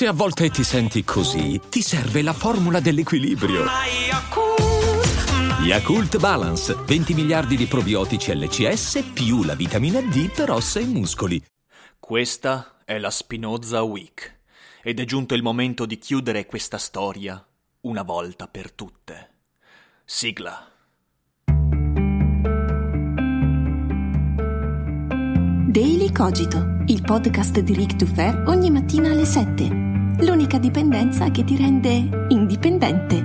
Se a volte ti senti così, ti serve la formula dell'equilibrio. Yakult Balance, 20 miliardi di probiotici LCS più la vitamina D per ossa e muscoli. Questa è la Spinoza Week ed è giunto il momento di chiudere questa storia una volta per tutte. Sigla. Daily Cogito, il podcast di Rick Fair ogni mattina alle 7. L'unica dipendenza che ti rende indipendente.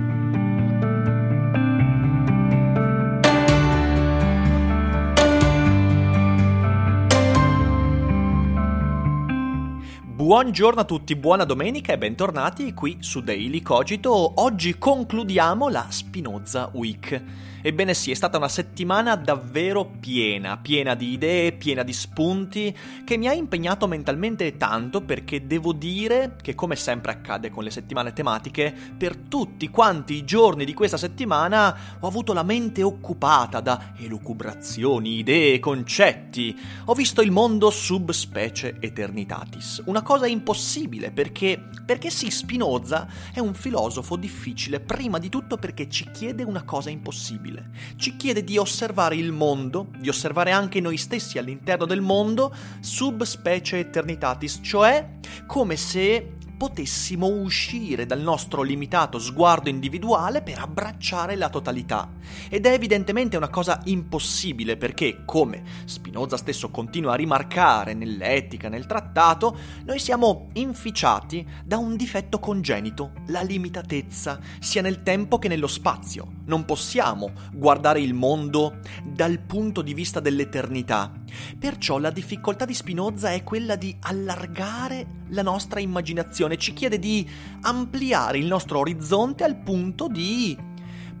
Buongiorno a tutti, buona domenica e bentornati qui su Daily Cogito. Oggi concludiamo la Spinoza Week. Ebbene sì, è stata una settimana davvero piena, piena di idee, piena di spunti, che mi ha impegnato mentalmente tanto perché devo dire che come sempre accade con le settimane tematiche, per tutti quanti i giorni di questa settimana ho avuto la mente occupata da elucubrazioni, idee, concetti. Ho visto il mondo subspecie eternitatis, una cosa impossibile perché, perché sì, Spinoza è un filosofo difficile, prima di tutto perché ci chiede una cosa impossibile possibile. Ci chiede di osservare il mondo, di osservare anche noi stessi all'interno del mondo, sub specie eternitatis, cioè come se potessimo uscire dal nostro limitato sguardo individuale per abbracciare la totalità. Ed è evidentemente una cosa impossibile perché, come Spinoza stesso continua a rimarcare nell'etica, nel trattato, noi siamo inficiati da un difetto congenito, la limitatezza, sia nel tempo che nello spazio. Non possiamo guardare il mondo dal punto di vista dell'eternità. Perciò la difficoltà di Spinoza è quella di allargare la nostra immaginazione, ci chiede di ampliare il nostro orizzonte al punto di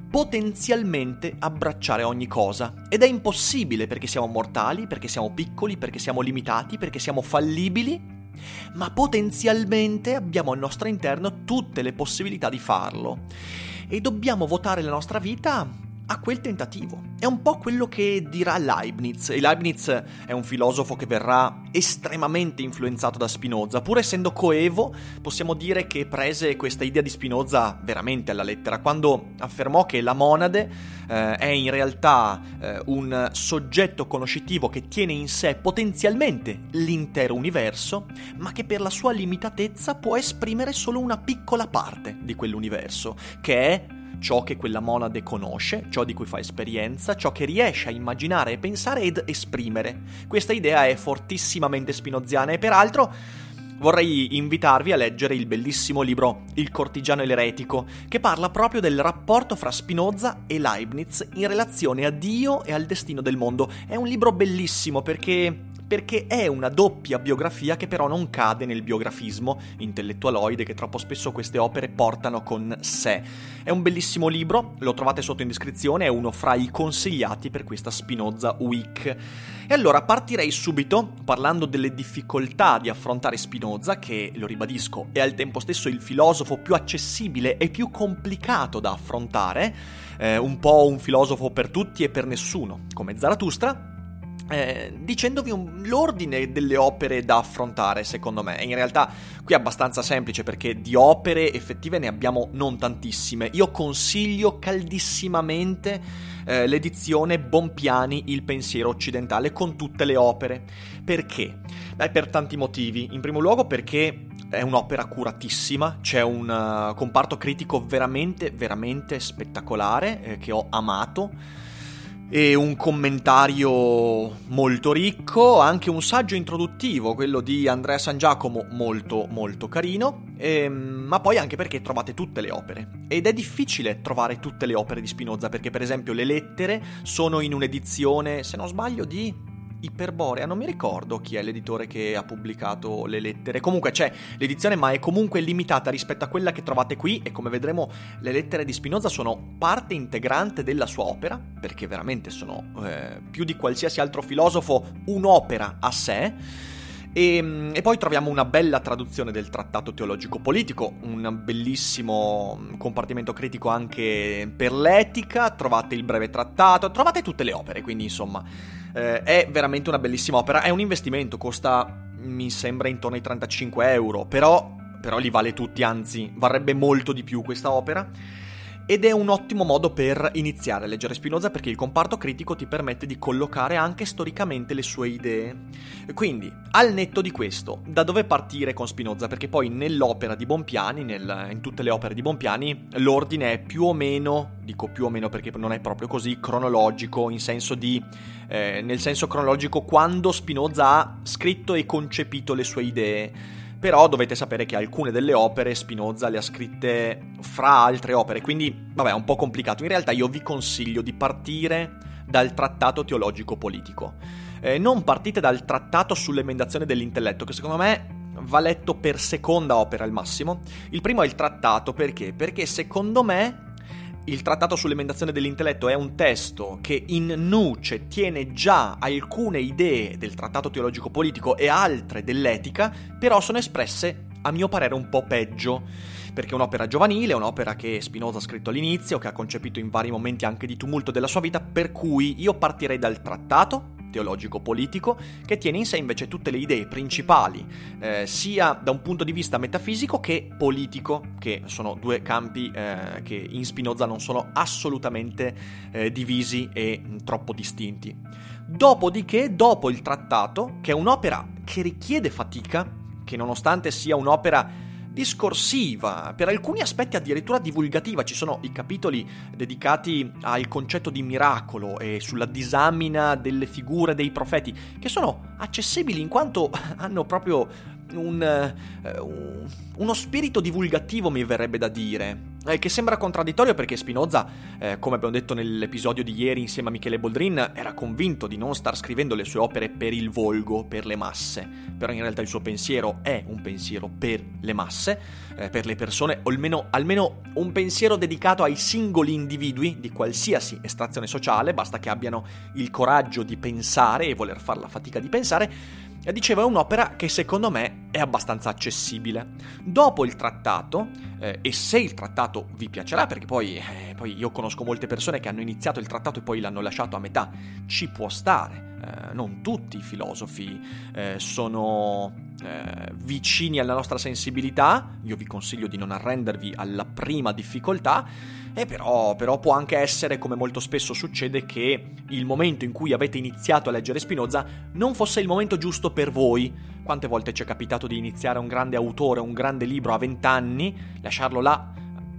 potenzialmente abbracciare ogni cosa. Ed è impossibile perché siamo mortali, perché siamo piccoli, perché siamo limitati, perché siamo fallibili, ma potenzialmente abbiamo al nostro interno tutte le possibilità di farlo. E dobbiamo votare la nostra vita a quel tentativo. È un po' quello che dirà Leibniz. E Leibniz è un filosofo che verrà estremamente influenzato da Spinoza. Pur essendo coevo, possiamo dire che prese questa idea di Spinoza veramente alla lettera, quando affermò che la monade eh, è in realtà eh, un soggetto conoscitivo che tiene in sé potenzialmente l'intero universo, ma che per la sua limitatezza può esprimere solo una piccola parte di quell'universo, che è ciò che quella monade conosce, ciò di cui fa esperienza, ciò che riesce a immaginare e pensare ed esprimere. Questa idea è fortissimamente spinoziana e peraltro vorrei invitarvi a leggere il bellissimo libro Il cortigiano e l'eretico, che parla proprio del rapporto fra Spinoza e Leibniz in relazione a Dio e al destino del mondo. È un libro bellissimo perché perché è una doppia biografia che però non cade nel biografismo intellettualoide che troppo spesso queste opere portano con sé. È un bellissimo libro, lo trovate sotto in descrizione, è uno fra i consigliati per questa Spinoza Week. E allora partirei subito parlando delle difficoltà di affrontare Spinoza, che, lo ribadisco, è al tempo stesso il filosofo più accessibile e più complicato da affrontare, eh, un po' un filosofo per tutti e per nessuno, come Zarathustra, eh, dicendovi un, l'ordine delle opere da affrontare, secondo me. In realtà qui è abbastanza semplice perché di opere effettive ne abbiamo non tantissime. Io consiglio caldissimamente eh, l'edizione Bompiani Il pensiero occidentale con tutte le opere. Perché? Beh, per tanti motivi. In primo luogo perché è un'opera curatissima, c'è un uh, comparto critico veramente, veramente spettacolare eh, che ho amato e un commentario molto ricco, anche un saggio introduttivo, quello di Andrea San Giacomo, molto molto carino, ehm, ma poi anche perché trovate tutte le opere. Ed è difficile trovare tutte le opere di Spinoza, perché per esempio le lettere sono in un'edizione, se non sbaglio, di Iperborea, non mi ricordo chi è l'editore che ha pubblicato le lettere. Comunque c'è l'edizione, ma è comunque limitata rispetto a quella che trovate qui e come vedremo le lettere di Spinoza sono parte integrante della sua opera, perché veramente sono eh, più di qualsiasi altro filosofo un'opera a sé. E, ehm, e, poi troviamo una bella traduzione del trattato teologico politico, un bellissimo compartimento critico anche per l'etica, trovate il breve trattato, trovate tutte le opere, quindi insomma eh, è veramente una bellissima opera, è un investimento, costa mi sembra intorno ai 35 euro, però però li vale tutti, anzi varrebbe molto di più questa opera ed è un ottimo modo per iniziare a leggere Spinoza perché il comparto critico ti permette di collocare anche storicamente le sue idee. Quindi, al netto di questo, da dove partire con Spinoza? Perché poi nell'opera di Bompiani, nel, in tutte le opere di Bompiani, l'ordine è più o meno, dico più o meno perché non è proprio così, cronologico, senso di, eh, nel senso cronologico quando Spinoza ha scritto e concepito le sue idee però dovete sapere che alcune delle opere Spinoza le ha scritte fra altre opere, quindi vabbè è un po' complicato. In realtà io vi consiglio di partire dal trattato teologico politico. Eh, non partite dal trattato sull'emendazione dell'intelletto, che secondo me va letto per seconda opera al massimo. Il primo è il trattato, perché? Perché secondo me il trattato sull'emendazione dell'intelletto è un testo che in nuce tiene già alcune idee del trattato teologico politico e altre dell'etica, però sono espresse a mio parere un po' peggio, perché è un'opera giovanile, è un'opera che Spinoza ha scritto all'inizio, che ha concepito in vari momenti anche di tumulto della sua vita, per cui io partirei dal trattato, teologico-politico, che tiene in sé invece tutte le idee principali, eh, sia da un punto di vista metafisico che politico, che sono due campi eh, che in Spinoza non sono assolutamente eh, divisi e mh, troppo distinti. Dopodiché, dopo il trattato, che è un'opera che richiede fatica, che nonostante sia un'opera discorsiva, per alcuni aspetti addirittura divulgativa. Ci sono i capitoli dedicati al concetto di miracolo e sulla disamina delle figure dei profeti, che sono accessibili in quanto hanno proprio un, uh, uno spirito divulgativo, mi verrebbe da dire. Eh, che sembra contraddittorio perché Spinoza, eh, come abbiamo detto nell'episodio di ieri insieme a Michele Boldrin, era convinto di non star scrivendo le sue opere per il volgo, per le masse. Però in realtà il suo pensiero è un pensiero per le masse, eh, per le persone, o almeno, almeno un pensiero dedicato ai singoli individui di qualsiasi estrazione sociale, basta che abbiano il coraggio di pensare e voler fare la fatica di pensare dicevo, è un'opera che secondo me è abbastanza accessibile. Dopo il trattato, eh, e se il trattato vi piacerà, perché poi, eh, poi, io conosco molte persone che hanno iniziato il trattato e poi l'hanno lasciato a metà, ci può stare. Eh, non tutti i filosofi eh, sono eh, vicini alla nostra sensibilità, io vi consiglio di non arrendervi alla prima difficoltà, e però, però, può anche essere, come molto spesso succede, che il momento in cui avete iniziato a leggere Spinoza non fosse il momento giusto per voi. Quante volte ci è capitato di iniziare un grande autore, un grande libro a 20 anni, lasciarlo là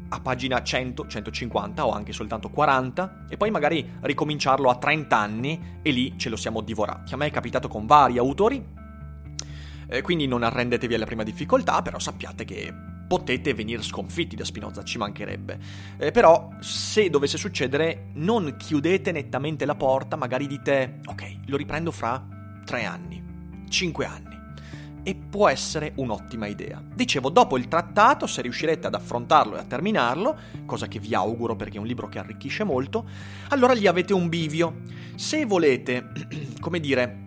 a pagina 100, 150 o anche soltanto 40 e poi magari ricominciarlo a 30 anni e lì ce lo siamo divorati. A me è capitato con vari autori, eh, quindi non arrendetevi alla prima difficoltà, però sappiate che potete venire sconfitti da Spinoza, ci mancherebbe. Eh, però, se dovesse succedere, non chiudete nettamente la porta, magari dite, ok, lo riprendo fra tre anni, cinque anni. E può essere un'ottima idea. Dicevo, dopo il trattato, se riuscirete ad affrontarlo e a terminarlo, cosa che vi auguro perché è un libro che arricchisce molto, allora gli avete un bivio. Se volete, come dire,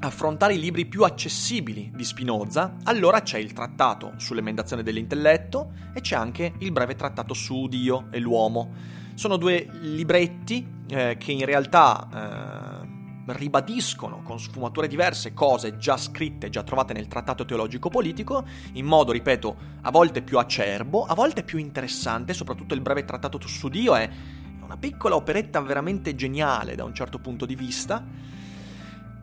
affrontare i libri più accessibili di Spinoza, allora c'è il trattato sull'emendazione dell'intelletto e c'è anche il breve trattato su Dio e l'uomo. Sono due libretti eh, che in realtà eh, ribadiscono con sfumature diverse cose già scritte, già trovate nel trattato teologico politico, in modo, ripeto, a volte più acerbo, a volte più interessante, soprattutto il breve trattato su Dio è una piccola operetta veramente geniale da un certo punto di vista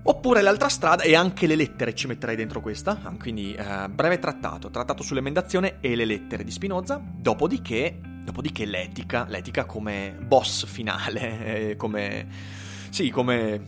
Oppure l'altra strada, e anche le lettere ci metterei dentro questa, ah, quindi eh, breve trattato, trattato sull'emendazione e le lettere di Spinoza, dopodiché, dopodiché l'etica, l'etica come boss finale, eh, come, sì, come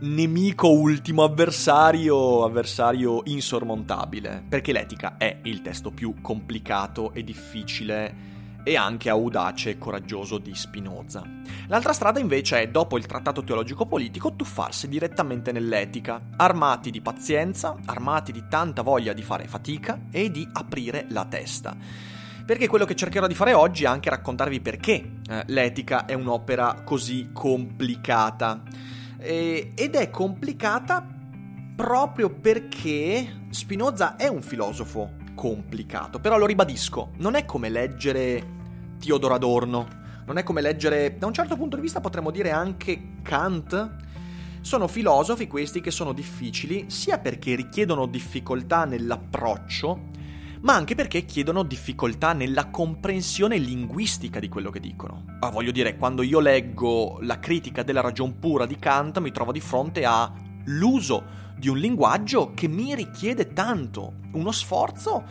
nemico ultimo avversario, avversario insormontabile, perché l'etica è il testo più complicato e difficile e anche audace e coraggioso di Spinoza. L'altra strada invece è, dopo il trattato teologico politico, tuffarsi direttamente nell'etica, armati di pazienza, armati di tanta voglia di fare fatica e di aprire la testa. Perché quello che cercherò di fare oggi è anche raccontarvi perché eh, l'etica è un'opera così complicata. Ed è complicata proprio perché Spinoza è un filosofo complicato. Però lo ribadisco, non è come leggere Teodoro Adorno, non è come leggere, da un certo punto di vista potremmo dire anche Kant. Sono filosofi questi che sono difficili sia perché richiedono difficoltà nell'approccio, ma anche perché chiedono difficoltà nella comprensione linguistica di quello che dicono. Ah, voglio dire, quando io leggo la critica della ragion pura di Kant mi trovo di fronte all'uso di un linguaggio che mi richiede tanto, uno sforzo,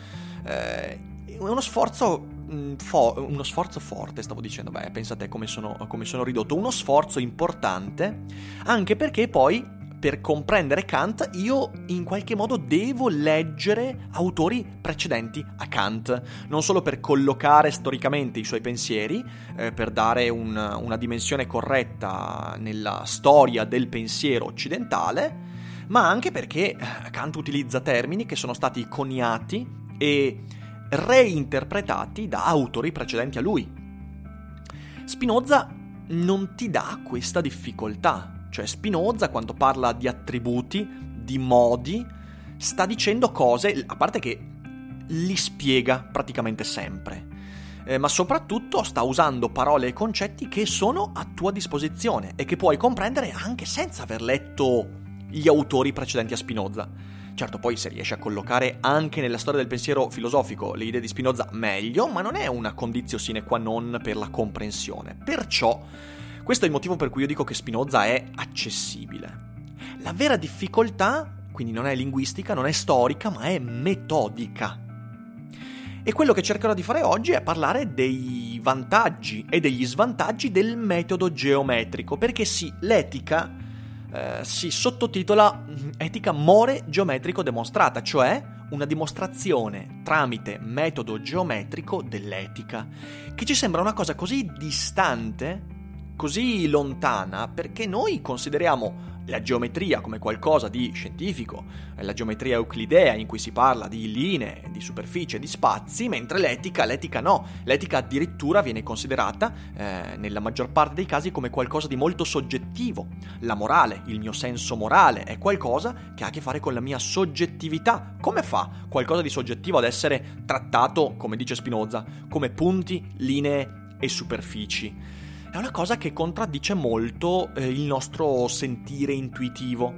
eh, uno sforzo fo- uno sforzo forte, stavo dicendo, beh, pensate come sono, come sono ridotto, uno sforzo importante, anche perché poi per comprendere Kant io in qualche modo devo leggere autori precedenti a Kant, non solo per collocare storicamente i suoi pensieri, eh, per dare un, una dimensione corretta nella storia del pensiero occidentale, ma anche perché eh, Kant utilizza termini che sono stati coniati e reinterpretati da autori precedenti a lui. Spinoza non ti dà questa difficoltà, cioè Spinoza quando parla di attributi, di modi, sta dicendo cose, a parte che li spiega praticamente sempre, eh, ma soprattutto sta usando parole e concetti che sono a tua disposizione e che puoi comprendere anche senza aver letto gli autori precedenti a Spinoza. Certo, poi se riesci a collocare anche nella storia del pensiero filosofico le idee di Spinoza, meglio, ma non è una condizio sine qua non per la comprensione. Perciò, questo è il motivo per cui io dico che Spinoza è accessibile. La vera difficoltà, quindi non è linguistica, non è storica, ma è metodica. E quello che cercherò di fare oggi è parlare dei vantaggi e degli svantaggi del metodo geometrico, perché sì, l'etica eh, si sottotitola mm, Etica more geometrico demonstrata, cioè una dimostrazione tramite metodo geometrico dell'etica, che ci sembra una cosa così distante, così lontana, perché noi consideriamo la geometria come qualcosa di scientifico, la geometria euclidea in cui si parla di linee, di superficie, di spazi, mentre l'etica, l'etica no, l'etica addirittura viene considerata eh, nella maggior parte dei casi come qualcosa di molto soggettivo. La morale, il mio senso morale è qualcosa che ha a che fare con la mia soggettività. Come fa qualcosa di soggettivo ad essere trattato, come dice Spinoza, come punti, linee e superfici? È una cosa che contraddice molto eh, il nostro sentire intuitivo.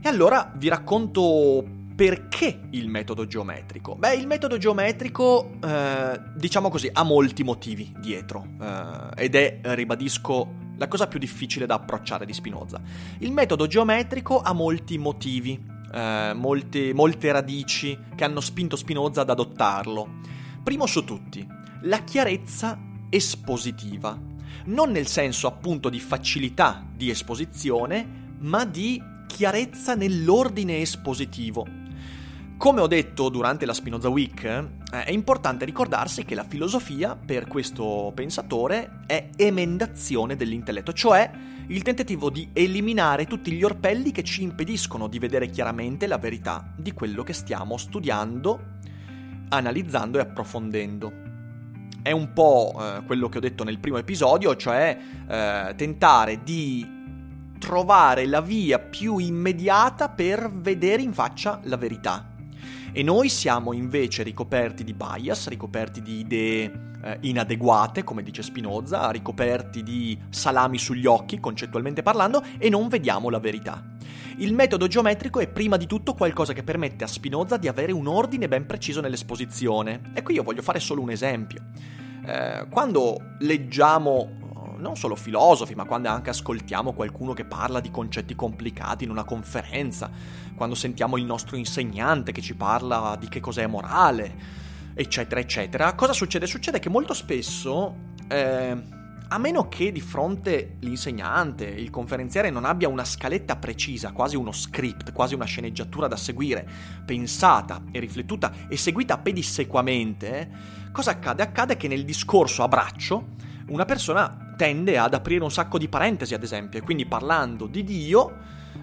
E allora vi racconto perché il metodo geometrico? Beh, il metodo geometrico, eh, diciamo così, ha molti motivi dietro eh, ed è, ribadisco, la cosa più difficile da approcciare di Spinoza. Il metodo geometrico ha molti motivi, eh, molte, molte radici che hanno spinto Spinoza ad adottarlo. Primo su tutti, la chiarezza espositiva non nel senso appunto di facilità di esposizione, ma di chiarezza nell'ordine espositivo. Come ho detto durante la Spinoza Week, eh, è importante ricordarsi che la filosofia, per questo pensatore, è emendazione dell'intelletto, cioè il tentativo di eliminare tutti gli orpelli che ci impediscono di vedere chiaramente la verità di quello che stiamo studiando, analizzando e approfondendo è un po' eh, quello che ho detto nel primo episodio, cioè eh, tentare di trovare la via più immediata per vedere in faccia la verità. E noi siamo invece ricoperti di bias, ricoperti di idee eh, inadeguate, come dice Spinoza, ricoperti di salami sugli occhi, concettualmente parlando, e non vediamo la verità. Il metodo geometrico è prima di tutto qualcosa che permette a Spinoza di avere un ordine ben preciso nell'esposizione. E qui io voglio fare solo un esempio. Eh, quando leggiamo eh, non solo filosofi, ma quando anche ascoltiamo qualcuno che parla di concetti complicati in una conferenza, quando sentiamo il nostro insegnante che ci parla di che cos'è morale, eccetera, eccetera, cosa succede? Succede che molto spesso, eh, a meno che di fronte l'insegnante, il conferenziere non abbia una scaletta precisa, quasi uno script, quasi una sceneggiatura da seguire, pensata e riflettuta e seguita pedissequamente, Cosa accade? Accade che nel discorso a braccio una persona tende ad aprire un sacco di parentesi, ad esempio, e quindi parlando di Dio,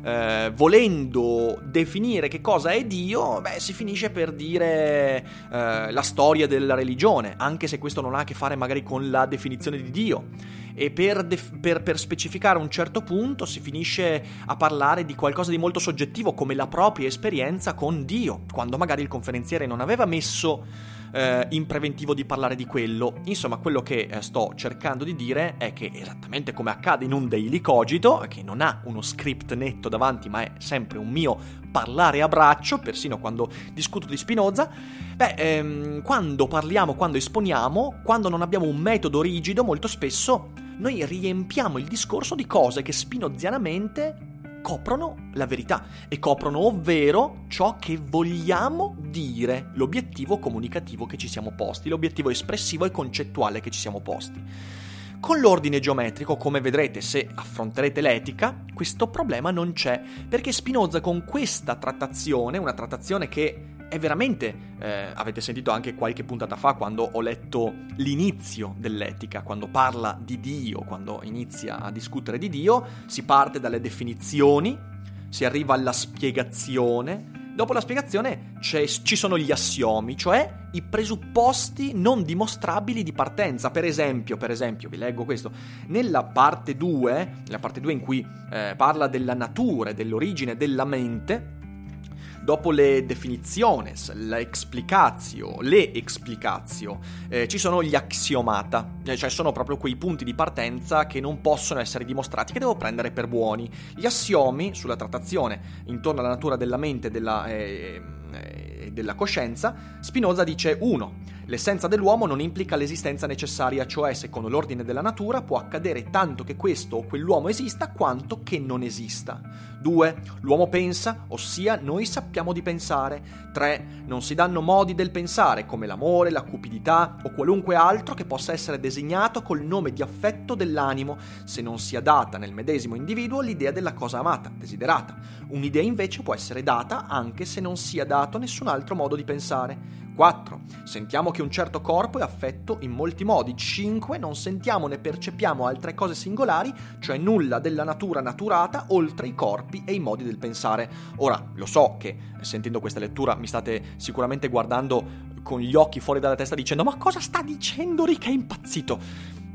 eh, volendo definire che cosa è Dio, beh, si finisce per dire eh, la storia della religione, anche se questo non ha a che fare magari con la definizione di Dio. E per, def- per, per specificare un certo punto si finisce a parlare di qualcosa di molto soggettivo, come la propria esperienza con Dio, quando magari il conferenziere non aveva messo eh, in preventivo di parlare di quello. Insomma, quello che eh, sto cercando di dire è che esattamente come accade in un daily cogito, che non ha uno script netto davanti, ma è sempre un mio parlare a braccio, persino quando discuto di Spinoza, beh, ehm, quando parliamo, quando esponiamo, quando non abbiamo un metodo rigido, molto spesso noi riempiamo il discorso di cose che spinozianamente coprono la verità e coprono ovvero ciò che vogliamo dire, l'obiettivo comunicativo che ci siamo posti, l'obiettivo espressivo e concettuale che ci siamo posti. Con l'ordine geometrico, come vedrete se affronterete l'etica, questo problema non c'è, perché Spinoza con questa trattazione, una trattazione che è veramente, eh, avete sentito anche qualche puntata fa quando ho letto l'inizio dell'etica, quando parla di Dio, quando inizia a discutere di Dio, si parte dalle definizioni, si arriva alla spiegazione, dopo la spiegazione ci sono gli assiomi, cioè i presupposti non dimostrabili di partenza. Per esempio, per esempio, vi leggo questo, nella parte 2, nella parte 2 in cui eh, parla della natura e dell'origine della mente, Dopo le definiciones, la explicatio, le explicatio, eh, ci sono gli axiomata, eh, cioè sono proprio quei punti di partenza che non possono essere dimostrati, che devo prendere per buoni. Gli assiomi sulla trattazione intorno alla natura della mente e della, eh, eh, della coscienza, Spinoza dice 1. L'essenza dell'uomo non implica l'esistenza necessaria, cioè secondo l'ordine della natura può accadere tanto che questo o quell'uomo esista quanto che non esista. 2. L'uomo pensa, ossia noi sappiamo di pensare. 3. Non si danno modi del pensare, come l'amore, la cupidità o qualunque altro che possa essere designato col nome di affetto dell'animo, se non sia data nel medesimo individuo l'idea della cosa amata, desiderata. Un'idea invece può essere data anche se non sia dato nessun altro modo di pensare. 4. Sentiamo che un certo corpo è affetto in molti modi. 5. Non sentiamo né percepiamo altre cose singolari, cioè nulla della natura naturata oltre i corpi e i modi del pensare. Ora, lo so che sentendo questa lettura mi state sicuramente guardando con gli occhi fuori dalla testa dicendo ma cosa sta dicendo Rick è impazzito?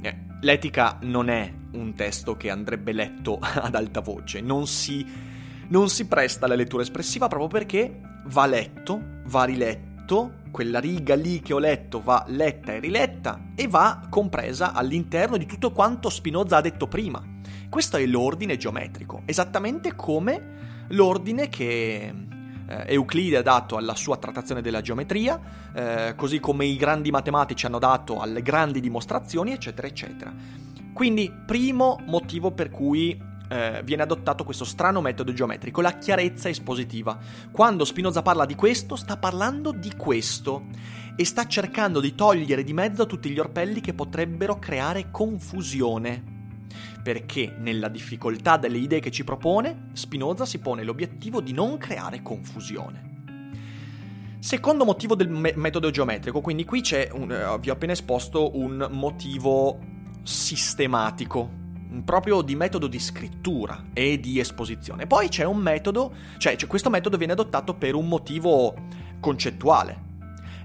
Eh, l'etica non è un testo che andrebbe letto ad alta voce, non si, non si presta alla lettura espressiva proprio perché va letto, va riletto quella riga lì che ho letto va letta e riletta e va compresa all'interno di tutto quanto Spinoza ha detto prima. Questo è l'ordine geometrico, esattamente come l'ordine che eh, Euclide ha dato alla sua trattazione della geometria, eh, così come i grandi matematici hanno dato alle grandi dimostrazioni, eccetera, eccetera. Quindi, primo motivo per cui eh, viene adottato questo strano metodo geometrico, la chiarezza espositiva. Quando Spinoza parla di questo, sta parlando di questo e sta cercando di togliere di mezzo tutti gli orpelli che potrebbero creare confusione. Perché nella difficoltà delle idee che ci propone, Spinoza si pone l'obiettivo di non creare confusione. Secondo motivo del me- metodo geometrico, quindi qui c'è, un, eh, vi ho appena esposto un motivo sistematico, proprio di metodo di scrittura e di esposizione. Poi c'è un metodo, cioè, cioè questo metodo viene adottato per un motivo concettuale.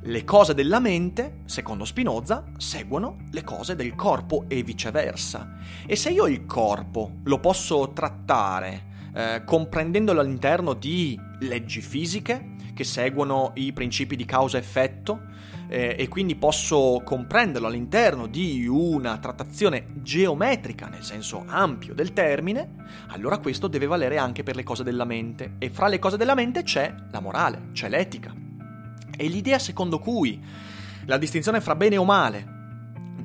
Le cose della mente, secondo Spinoza, seguono le cose del corpo e viceversa. E se io il corpo lo posso trattare eh, comprendendolo all'interno di leggi fisiche che seguono i principi di causa-effetto, eh, e quindi posso comprenderlo all'interno di una trattazione geometrica nel senso ampio del termine, allora questo deve valere anche per le cose della mente e fra le cose della mente c'è la morale, c'è l'etica. E l'idea secondo cui la distinzione fra bene o male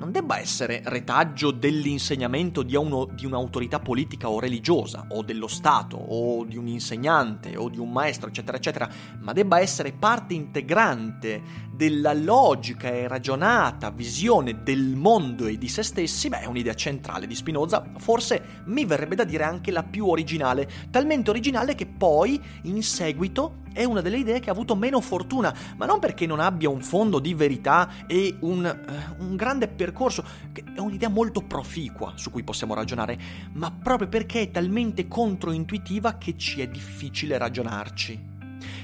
non debba essere retaggio dell'insegnamento di, uno, di, un'autorità politica o religiosa, o dello Stato, o di un insegnante, o di un maestro, eccetera, eccetera, ma debba essere parte integrante della logica e ragionata visione del mondo e di se stessi, beh, è un'idea centrale di Spinoza, forse mi verrebbe da dire anche la più originale, talmente originale che poi, in seguito, è una delle idee che ha avuto meno fortuna, ma non perché non abbia un fondo di verità e un, uh, un grande percorso, che è un'idea molto proficua su cui possiamo ragionare, ma proprio perché è talmente controintuitiva che ci è difficile ragionarci.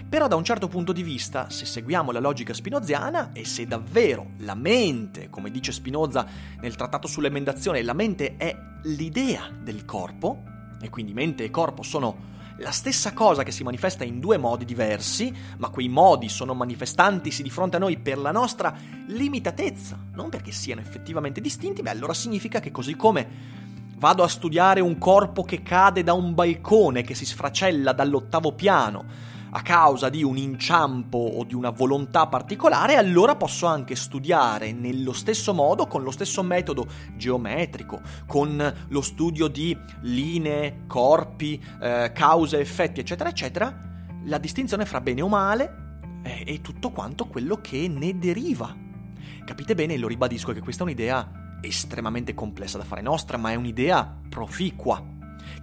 Però da un certo punto di vista, se seguiamo la logica spinoziana e se davvero la mente, come dice Spinoza nel trattato sull'emendazione, la mente è l'idea del corpo, e quindi mente e corpo sono la stessa cosa che si manifesta in due modi diversi, ma quei modi sono manifestantisi di fronte a noi per la nostra limitatezza, non perché siano effettivamente distinti, beh allora significa che così come vado a studiare un corpo che cade da un balcone, che si sfracella dall'ottavo piano, a causa di un inciampo o di una volontà particolare, allora posso anche studiare nello stesso modo, con lo stesso metodo geometrico, con lo studio di linee, corpi, eh, cause, effetti, eccetera, eccetera, la distinzione fra bene o male e, tutto quanto quello che ne deriva. Capite bene, lo ribadisco, che questa è un'idea estremamente complessa da fare nostra, ma è un'idea proficua,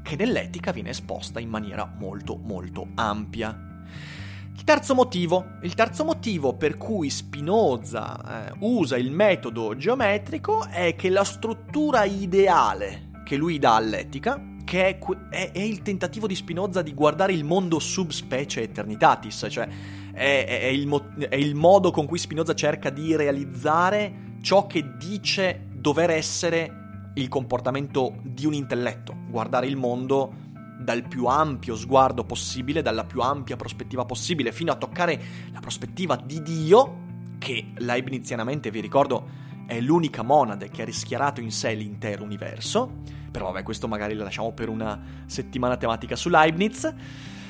che nell'etica viene esposta in maniera molto molto ampia. Il terzo motivo, il terzo motivo per cui Spinoza eh, usa il metodo geometrico è che la struttura ideale che lui dà all'etica, che è, è, è il tentativo di Spinoza di guardare il mondo subspecie eternitatis, cioè è, è, il mo- è il modo con cui Spinoza cerca di realizzare ciò che dice dover essere il comportamento di un intelletto, guardare il mondo dal più ampio sguardo possibile, dalla più ampia prospettiva possibile, fino a toccare la prospettiva di Dio, che leibnizianamente, vi ricordo, è l'unica monade che ha rischiarato in sé l'intero universo. Però vabbè, questo magari lo lasciamo per una settimana tematica su Leibniz.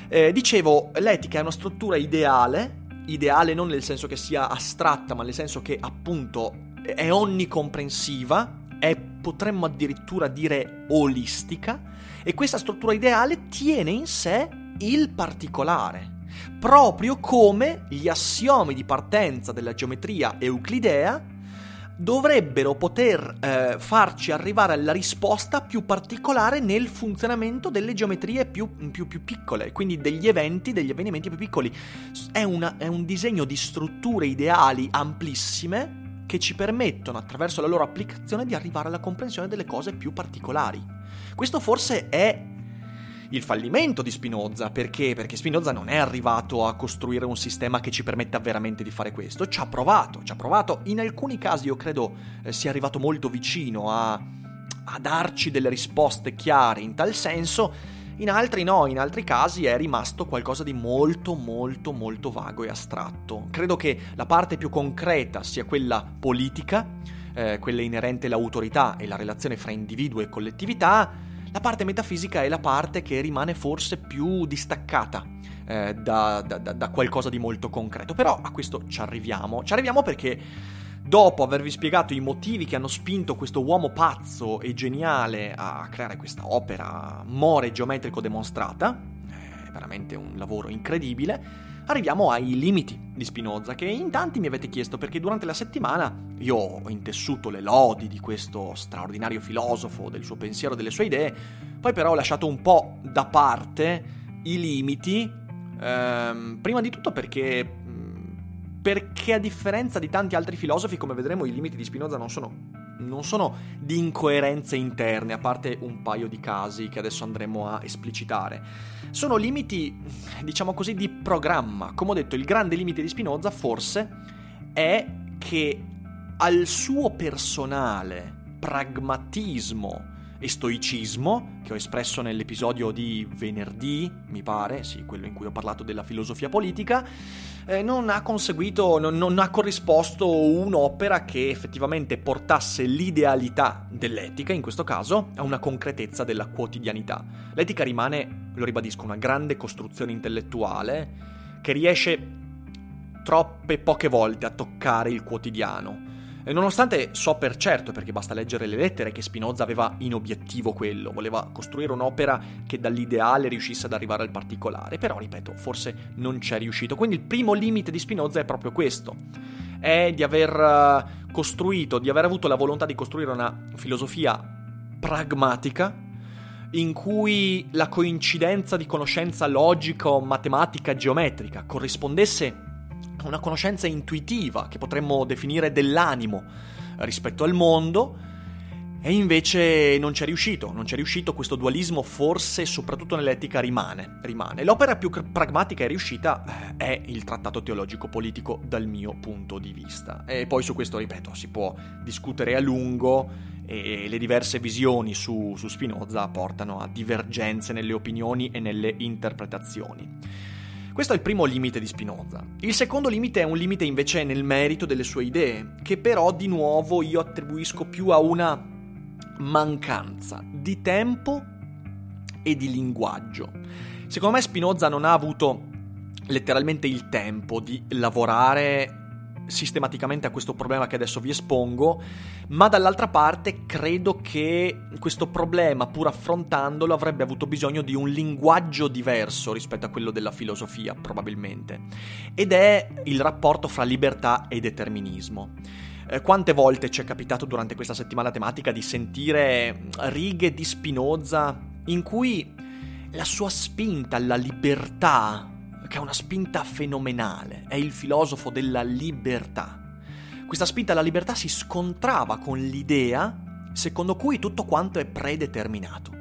Eh, dicevo, l'etica è una struttura ideale, ideale non nel senso che sia astratta, ma nel senso che appunto è onnicomprensiva, è potremmo addirittura dire olistica, e questa struttura ideale tiene in sé il particolare, proprio come gli assiomi di partenza della geometria euclidea dovrebbero poter eh, farci arrivare alla risposta più particolare nel funzionamento delle geometrie più, più, più piccole, quindi degli eventi, degli avvenimenti più piccoli. È, una, è un disegno di strutture ideali amplissime che ci permettono, attraverso la loro applicazione, di arrivare alla comprensione delle cose più particolari. Questo forse è il fallimento di Spinoza. Perché? Perché Spinoza non è arrivato a costruire un sistema che ci permetta veramente di fare questo. Ci ha provato, ci ha provato. In alcuni casi io credo eh, sia arrivato molto vicino a, a darci delle risposte chiare in tal senso. In altri no, in altri casi è rimasto qualcosa di molto molto molto vago e astratto. Credo che la parte più concreta sia quella politica, eh, quella inerente all'autorità e la relazione fra individuo e collettività, la parte metafisica è la parte che rimane forse più distaccata eh, da, da, da, qualcosa di molto concreto. Però a questo ci arriviamo. Ci arriviamo perché dopo avervi spiegato i motivi che hanno spinto questo uomo pazzo e geniale a creare questa opera more geometrico demonstrata, è veramente un lavoro incredibile, arriviamo ai limiti di Spinoza, che in tanti mi avete chiesto perché durante la settimana io ho intessuto le lodi di questo straordinario filosofo, del suo pensiero, delle sue idee, poi però ho lasciato un po' da parte i limiti, ehm, prima di tutto perché perché a differenza di tanti altri filosofi, come vedremo, i limiti di Spinoza non sono, non sono, di incoerenze interne, a parte un paio di casi che adesso andremo a esplicitare. Sono limiti, diciamo così, di programma. Come ho detto, il grande limite di Spinoza forse è che al suo personale pragmatismo e stoicismo, che ho espresso nell'episodio di venerdì, mi pare, sì, quello in cui ho parlato della filosofia politica, eh, non ha conseguito, non, non ha corrisposto un'opera che effettivamente portasse l'idealità dell'etica, in questo caso, a una concretezza della quotidianità. L'etica rimane, lo ribadisco, una grande costruzione intellettuale che riesce troppe poche volte a toccare il quotidiano e nonostante so per certo, perché basta leggere le lettere, che Spinoza aveva in obiettivo quello, voleva costruire un'opera che dall'ideale riuscisse ad arrivare al particolare, però ripeto, forse non c'è riuscito. Quindi il primo limite di Spinoza è proprio questo, è di aver eh, costruito, di aver avuto la volontà di costruire una filosofia pragmatica, in cui la coincidenza di conoscenza logica o matematica geometrica corrispondesse una conoscenza intuitiva che potremmo definire dell'animo rispetto al mondo e invece non c'è riuscito, non c'è riuscito, questo dualismo forse soprattutto nell'etica rimane, rimane. L'opera più pragmatica e riuscita eh, è il trattato teologico politico dal mio punto di vista. E poi su questo, ripeto, si può discutere a lungo e le diverse visioni su, su Spinoza portano a divergenze nelle opinioni e nelle interpretazioni. Questo è il primo limite di Spinoza. Il secondo limite è un limite invece nel merito delle sue idee, che però di nuovo io attribuisco più a una mancanza di tempo e di linguaggio. Secondo me Spinoza non ha avuto letteralmente il tempo di lavorare sistematicamente a questo problema che adesso vi espongo, ma dall'altra parte credo che questo problema, pur affrontandolo, avrebbe avuto bisogno di un linguaggio diverso rispetto a quello della filosofia, probabilmente, ed è il rapporto fra libertà e determinismo. Eh, quante volte ci è capitato durante questa settimana tematica di sentire righe di Spinoza in cui la sua spinta alla libertà che ha una spinta fenomenale, è il filosofo della libertà. Questa spinta alla libertà si scontrava con l'idea secondo cui tutto quanto è predeterminato.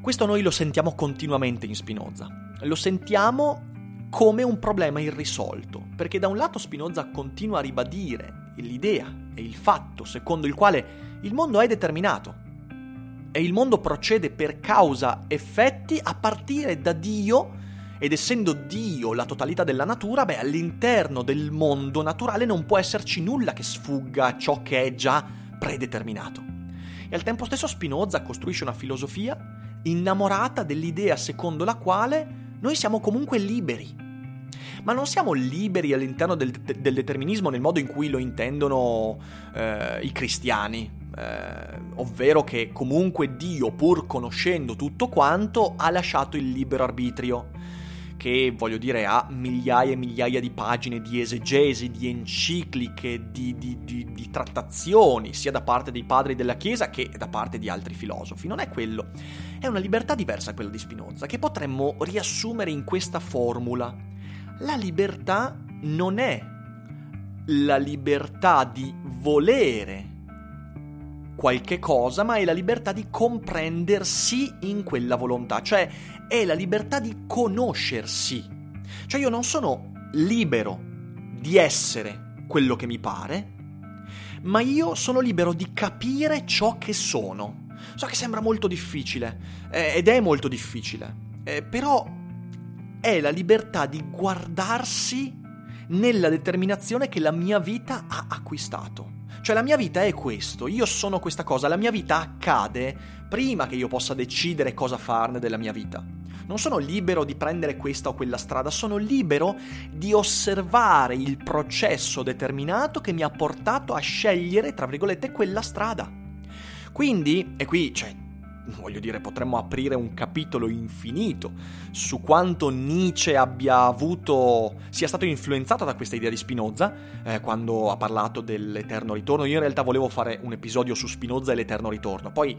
Questo noi lo sentiamo continuamente in Spinoza. Lo sentiamo come un problema irrisolto, perché da un lato Spinoza continua a ribadire l'idea e il fatto secondo il quale il mondo è determinato e il mondo procede per causa-effetti a partire da Dio ed essendo Dio la totalità della natura, beh, all'interno del mondo naturale non può esserci nulla che sfugga a ciò che è già predeterminato. E al tempo stesso Spinoza costruisce una filosofia innamorata dell'idea secondo la quale noi siamo comunque liberi. Ma non siamo liberi all'interno del, del determinismo nel modo in cui lo intendono eh, i cristiani, eh, ovvero che comunque Dio, pur conoscendo tutto quanto, ha lasciato il libero arbitrio che voglio dire ha migliaia e migliaia di pagine di esegesi, di encicliche, di, di, di, di, trattazioni, sia da parte dei padri della Chiesa che da parte di altri filosofi. Non è quello, è una libertà diversa quella di Spinoza, che potremmo riassumere in questa formula. La libertà non è la libertà di volere qualche cosa, ma è la libertà di comprendersi in quella volontà, cioè è la libertà di conoscersi. Cioè io non sono libero di essere quello che mi pare, ma io sono libero di capire ciò che sono. So che sembra molto difficile, eh, ed è molto difficile, eh, però è la libertà di guardarsi nella determinazione che la mia vita ha acquistato. Cioè la mia vita è questo, io sono questa cosa, la mia vita accade prima che io possa decidere cosa farne della mia vita. Non sono libero di prendere questa o quella strada, sono libero di osservare il processo determinato che mi ha portato a scegliere, tra virgolette, quella strada. Quindi, e qui, cioè, voglio dire, potremmo aprire un capitolo infinito su quanto Nietzsche abbia avuto, sia stato influenzato da questa idea di Spinoza, eh, quando ha parlato dell'eterno ritorno. Io in realtà volevo fare un episodio su Spinoza e l'eterno ritorno. Poi,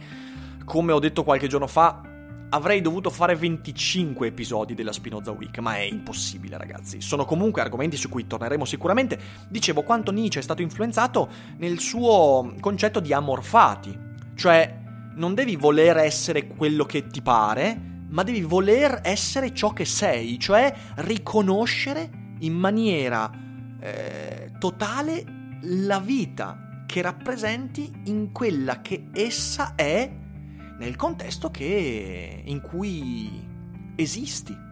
come ho detto qualche giorno fa, avrei dovuto fare 25 episodi della Spinoza Week, ma è impossibile, ragazzi. Sono comunque argomenti su cui torneremo sicuramente. Dicevo quanto Nietzsche è stato influenzato nel suo concetto di amorfati, cioè non devi voler essere quello che ti pare, ma devi voler essere ciò che sei, cioè riconoscere in maniera eh, totale la vita che rappresenti in quella che essa è nel contesto che, in cui esisti.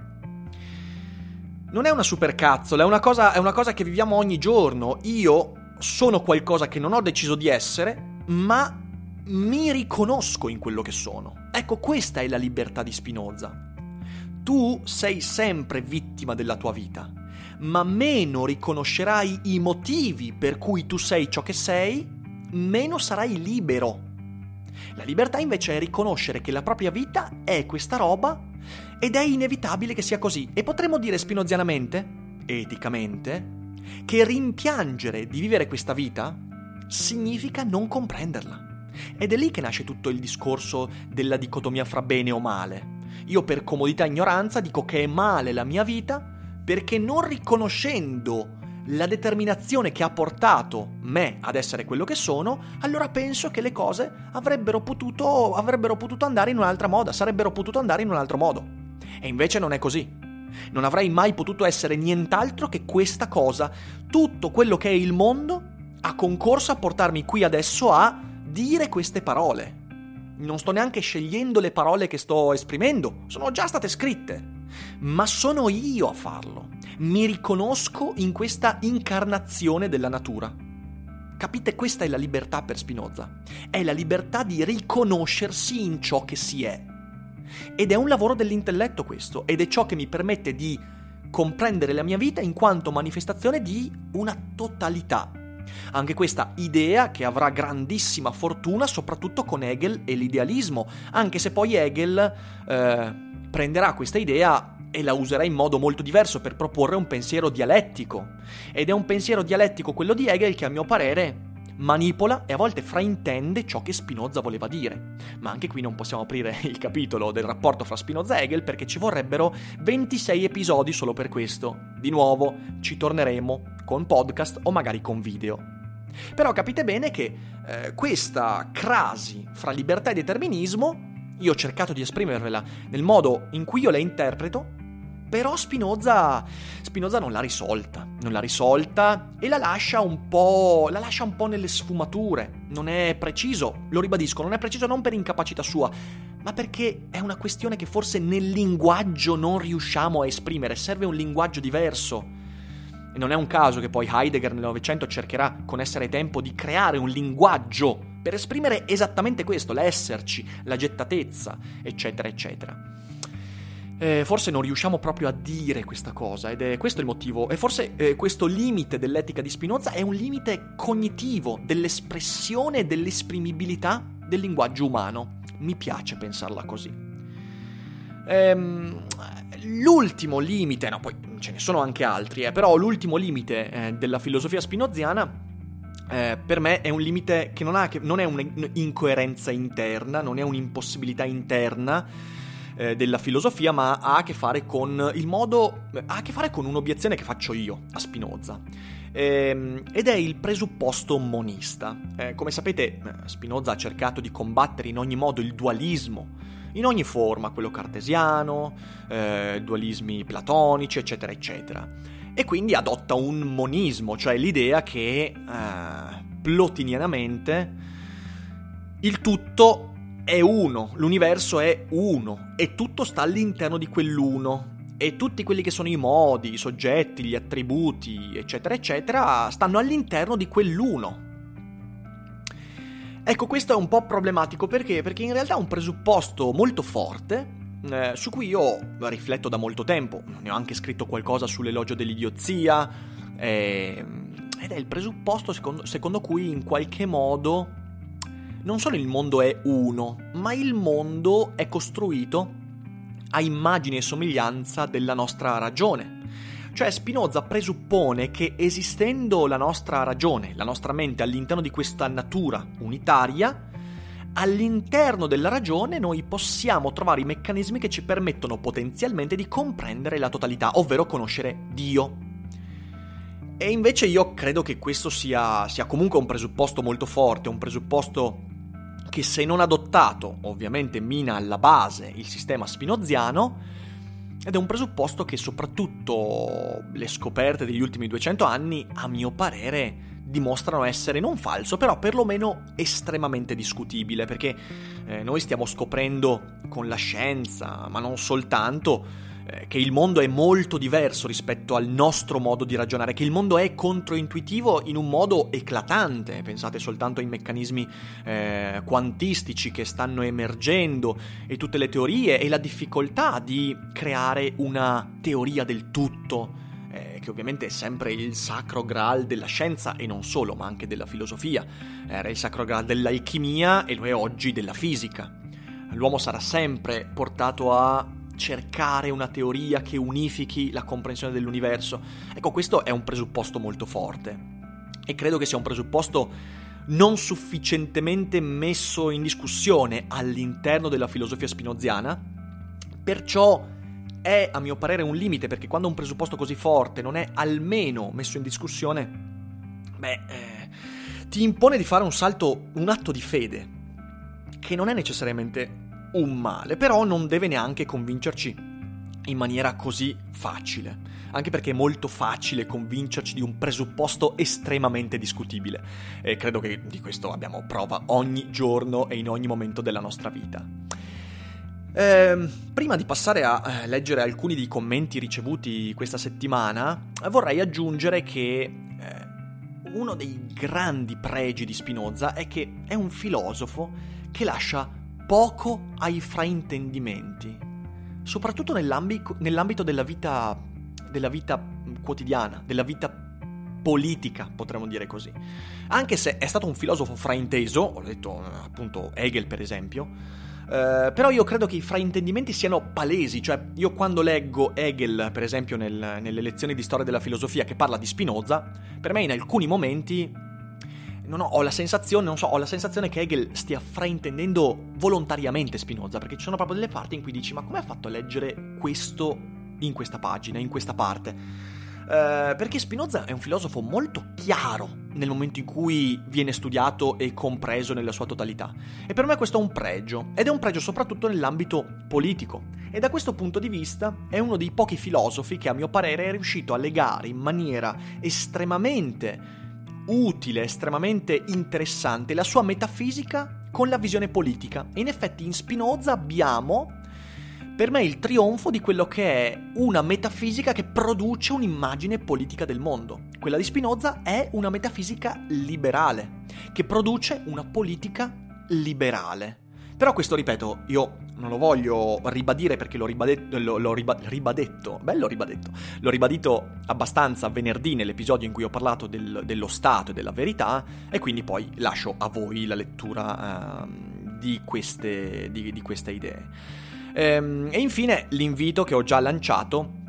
Non è una supercazzola, è una, cosa, è una cosa che viviamo ogni giorno. Io sono qualcosa che non ho deciso di essere, ma mi riconosco in quello che sono. Ecco, questa è la libertà di Spinoza. Tu sei sempre vittima della tua vita, ma meno riconoscerai i motivi per cui tu sei ciò che sei, meno sarai libero. La libertà invece è riconoscere che la propria vita è questa roba ed è inevitabile che sia così. E potremmo dire spinozianamente, eticamente, che rimpiangere di vivere questa vita significa non comprenderla. Ed è lì che nasce tutto il discorso della dicotomia fra bene o male. Io per comodità e ignoranza dico che è male la mia vita perché non riconoscendo la determinazione che ha portato me ad essere quello che sono, allora penso che le cose avrebbero potuto, avrebbero potuto andare in un'altra moda, sarebbero potute andare in un altro modo. E invece non è così. Non avrei mai potuto essere nient'altro che questa cosa. Tutto quello che è il mondo ha concorso a portarmi qui adesso a dire queste parole. Non sto neanche scegliendo le parole che sto esprimendo, sono già state scritte. Ma sono io a farlo. Mi riconosco in questa incarnazione della natura. Capite? Questa è la libertà per Spinoza. È la libertà di riconoscersi in ciò che si è. Ed è un lavoro dell'intelletto questo, ed è ciò che mi permette di comprendere la mia vita in quanto manifestazione di una totalità. Anche questa idea che avrà grandissima fortuna soprattutto con Hegel e l'idealismo, anche se poi Hegel eh, prenderà questa idea e la userà in modo molto diverso per proporre un pensiero dialettico. Ed è un pensiero dialettico quello di Hegel che a mio parere manipola e a volte fraintende ciò che Spinoza voleva dire. Ma anche qui non possiamo aprire il capitolo del rapporto fra Spinoza e Hegel perché ci vorrebbero 26 episodi solo per questo. Di nuovo, ci torneremo con podcast o magari con video. Però capite bene che eh, questa crasi fra libertà e determinismo, io ho cercato di esprimervela nel modo in cui io la interpreto, però Spinoza, Spinoza non l'ha risolta, non l'ha risolta e la lascia un po', la lascia un po' nelle sfumature. Non è preciso, lo ribadisco, non è preciso non per incapacità sua, ma perché è una questione che forse nel linguaggio non riusciamo a esprimere, serve un linguaggio diverso. E non è un caso che poi Heidegger nel Novecento cercherà con essere tempo di creare un linguaggio per esprimere esattamente questo, l'esserci, la gettatezza, eccetera, eccetera. Eh, forse non riusciamo proprio a dire questa cosa ed è questo il motivo. E forse eh, questo limite dell'etica di Spinoza è un limite cognitivo dell'espressione e dell'esprimibilità del linguaggio umano. Mi piace pensarla così. Ehm, l'ultimo limite, no, poi ce ne sono anche altri, eh, però l'ultimo limite eh, della filosofia spinoziana eh, per me è un limite che non, ha, che non è un'incoerenza interna, non è un'impossibilità interna eh, della filosofia, ma ha a che fare con il modo, ha a che fare con un'obiezione che faccio io a Spinoza. Ehm, ed è il presupposto monista. Eh, come sapete, eh, Spinoza ha cercato di combattere in ogni modo il dualismo in ogni forma, quello cartesiano, eh, dualismi platonici, eccetera, eccetera. E quindi adotta un monismo, cioè l'idea che plotinianamente il tutto è uno, l'universo è uno e tutto sta all'interno di quell'uno. E tutti quelli che sono i modi, i soggetti, gli attributi, eccetera, eccetera, stanno all'interno di quell'uno. Ecco, questo è un po' problematico perché? Perché in realtà è un presupposto molto forte eh, su cui io rifletto da molto tempo. Ne ho anche scritto qualcosa sull'elogio dell'idiozia. Eh, ed è il presupposto secondo, secondo cui in qualche modo non solo il mondo è uno, ma il mondo è costruito a immagine e somiglianza della nostra ragione. Cioè Spinoza presuppone che esistendo la nostra ragione, la nostra mente all'interno di questa natura unitaria, all'interno della ragione noi possiamo trovare i meccanismi che ci permettono potenzialmente di comprendere la totalità, ovvero conoscere Dio. E invece io credo che questo sia, sia comunque un presupposto molto forte, un presupposto che se non adottato ovviamente mina alla base il sistema spinoziano, ed è un presupposto che soprattutto le scoperte degli ultimi 200 anni, a mio parere, dimostrano essere non falso, però perlomeno estremamente discutibile, perché eh, noi stiamo scoprendo con la scienza, ma non soltanto, che il mondo è molto diverso rispetto al nostro modo di ragionare, che il mondo è controintuitivo in un modo eclatante. Pensate soltanto ai meccanismi eh, quantistici che stanno emergendo e tutte le teorie e la difficoltà di creare una teoria del tutto. Eh, che ovviamente è sempre il sacro graal della scienza e non solo, ma anche della filosofia. Era il sacro graal dell'alchimia e lo è oggi della fisica. L'uomo sarà sempre portato a cercare una teoria che unifichi la comprensione dell'universo. Ecco, questo è un presupposto molto forte e credo che sia un presupposto non sufficientemente messo in discussione all'interno della filosofia spinoziana, perciò è a mio parere un limite perché quando un presupposto così forte non è almeno messo in discussione, beh, eh, ti impone di fare un salto, un atto di fede, che non è necessariamente un male, però non deve neanche convincerci in maniera così facile, anche perché è molto facile convincerci di un presupposto estremamente discutibile e credo che di questo abbiamo prova ogni giorno e in ogni momento della nostra vita. Eh, prima di passare a eh, leggere alcuni dei commenti ricevuti questa settimana, vorrei aggiungere che eh, uno dei grandi pregi di Spinoza è che è un filosofo che lascia poco ai fraintendimenti, soprattutto nell'ambito, della, vita, della vita quotidiana, della vita politica, potremmo dire così. Anche se è stato un filosofo frainteso, ho detto appunto Hegel per esempio, eh, però io credo che i fraintendimenti siano palesi, cioè io quando leggo Hegel, per esempio nel, nelle lezioni di storia della filosofia che parla di Spinoza, per me in alcuni momenti non ho, ho, la sensazione, non so, ho la sensazione che Hegel stia fraintendendo volontariamente Spinoza, perché ci sono proprio delle parti in cui dici ma come ha fatto a leggere questo in questa pagina, in questa parte? Uh, perché Spinoza è un filosofo molto chiaro nel momento in cui viene studiato e compreso nella sua totalità. E per me questo è un pregio, ed è un pregio soprattutto nell'ambito politico. E da questo punto di vista è uno dei pochi filosofi che a mio parere è riuscito a legare in maniera estremamente utile, estremamente interessante la sua metafisica con la visione politica. In effetti in Spinoza abbiamo per me il trionfo di quello che è una metafisica che produce un'immagine politica del mondo. Quella di Spinoza è una metafisica liberale, che produce una politica liberale. Però questo, ripeto, io non lo voglio ribadire perché l'ho, ribadetto, l'ho, l'ho riba, ribadetto, bello ribadetto, l'ho ribadito abbastanza venerdì nell'episodio in cui ho parlato del, dello Stato e della verità e quindi poi lascio a voi la lettura uh, di, queste, di, di queste idee. Ehm, e infine l'invito che ho già lanciato,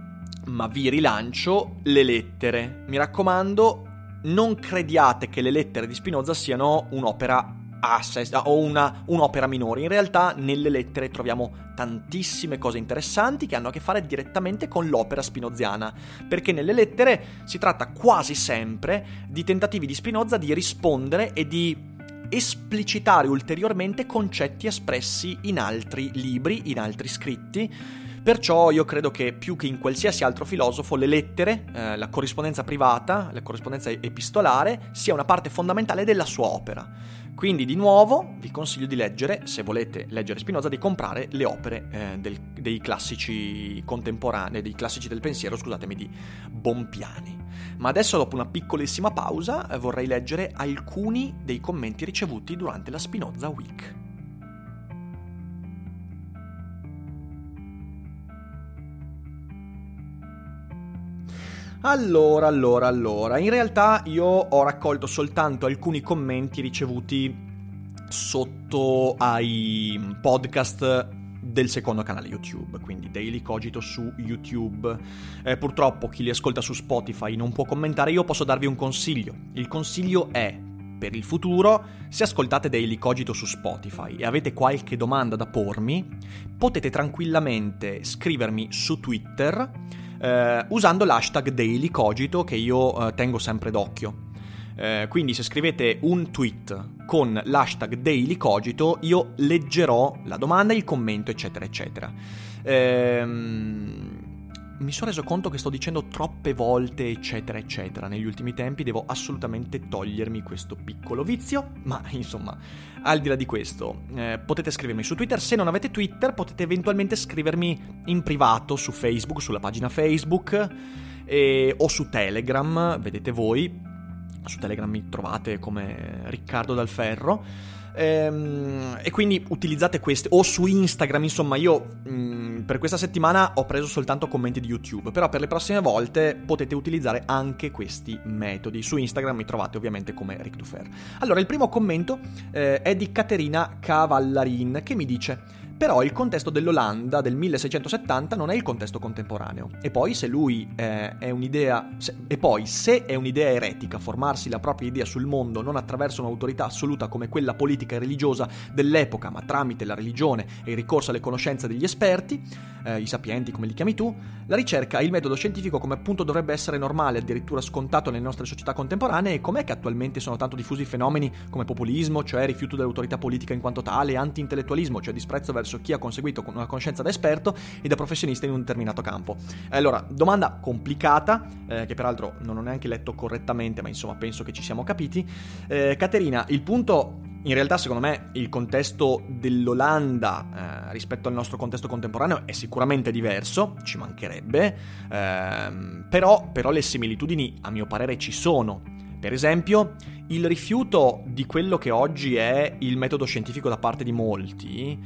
ma vi rilancio, le lettere. Mi raccomando, non crediate che le lettere di Spinoza siano un'opera assess o una, un'opera minore. In realtà nelle lettere troviamo tantissime cose interessanti che hanno a che fare direttamente con l'opera spinoziana, perché nelle lettere si tratta quasi sempre di tentativi di Spinoza di rispondere e di esplicitare ulteriormente concetti espressi in altri libri, in altri scritti. Perciò io credo che più che in qualsiasi altro filosofo le lettere, eh, la corrispondenza privata, la corrispondenza epistolare, sia una parte fondamentale della sua opera. Quindi di nuovo vi consiglio di leggere, se volete leggere Spinoza, di comprare le opere eh, del, dei classici contemporanei, dei classici del pensiero, scusatemi, di Bompiani. Ma adesso dopo una piccolissima pausa eh, vorrei leggere alcuni dei commenti ricevuti durante la Spinoza Week. Allora, allora, allora, in realtà io ho raccolto soltanto alcuni commenti ricevuti sotto ai podcast del secondo canale YouTube, quindi Daily Cogito su YouTube. Eh, purtroppo chi li ascolta su Spotify non può commentare, io posso darvi un consiglio. Il consiglio è per il futuro, se ascoltate Daily Cogito su Spotify e avete qualche domanda da pormi, potete tranquillamente scrivermi su Twitter eh, usando l'hashtag DailyCogito che io eh, tengo sempre d'occhio. Eh, quindi se scrivete un tweet con l'hashtag DailyCogito io leggerò la domanda, il commento eccetera eccetera. Ehm mi sono reso conto che sto dicendo troppe volte eccetera eccetera. Negli ultimi tempi, devo assolutamente togliermi questo piccolo vizio, ma insomma, al di là di questo, eh, potete scrivermi su Twitter, se non avete Twitter potete eventualmente scrivermi in privato su Facebook, sulla pagina Facebook eh, o su Telegram, vedete voi, su Telegram mi trovate come Riccardo Dal Ferro. Ehm, e quindi utilizzate queste, o su Instagram, insomma, io mh, mm, per questa settimana ho preso soltanto commenti di YouTube, però per le prossime volte potete utilizzare anche questi metodi. Su Instagram mi trovate ovviamente come Rick Dufer. Allora, il primo commento eh, è di Caterina Cavallarin che mi dice però il contesto dell'Olanda del 1670 non è il contesto contemporaneo. E poi se lui eh, è un'idea se, e poi se è un'idea eretica formarsi la propria idea sul mondo non attraverso un'autorità assoluta come quella politica e religiosa dell'epoca, ma tramite la religione e il ricorso alle conoscenze degli esperti, eh, i sapienti come li chiami tu, la ricerca e il metodo scientifico come appunto dovrebbe essere normale, addirittura scontato nelle nostre società contemporanee e com'è che attualmente sono tanto diffusi fenomeni come populismo, cioè rifiuto dell'autorità politica in quanto tale, anti-intellettualismo, cioè disprezzo verso verso chi ha conseguito una conoscenza da esperto e da professionista in un determinato campo. Allora, domanda complicata, eh, che peraltro non ho neanche letto correttamente, ma insomma penso che ci siamo capiti. Eh, Caterina, il punto in realtà, secondo me, il contesto dell'Olanda eh, rispetto al nostro contesto contemporaneo è sicuramente diverso, ci mancherebbe, ehm, però, però le similitudini, a mio parere, ci sono. Per esempio, il rifiuto di quello che oggi è il metodo scientifico da parte di molti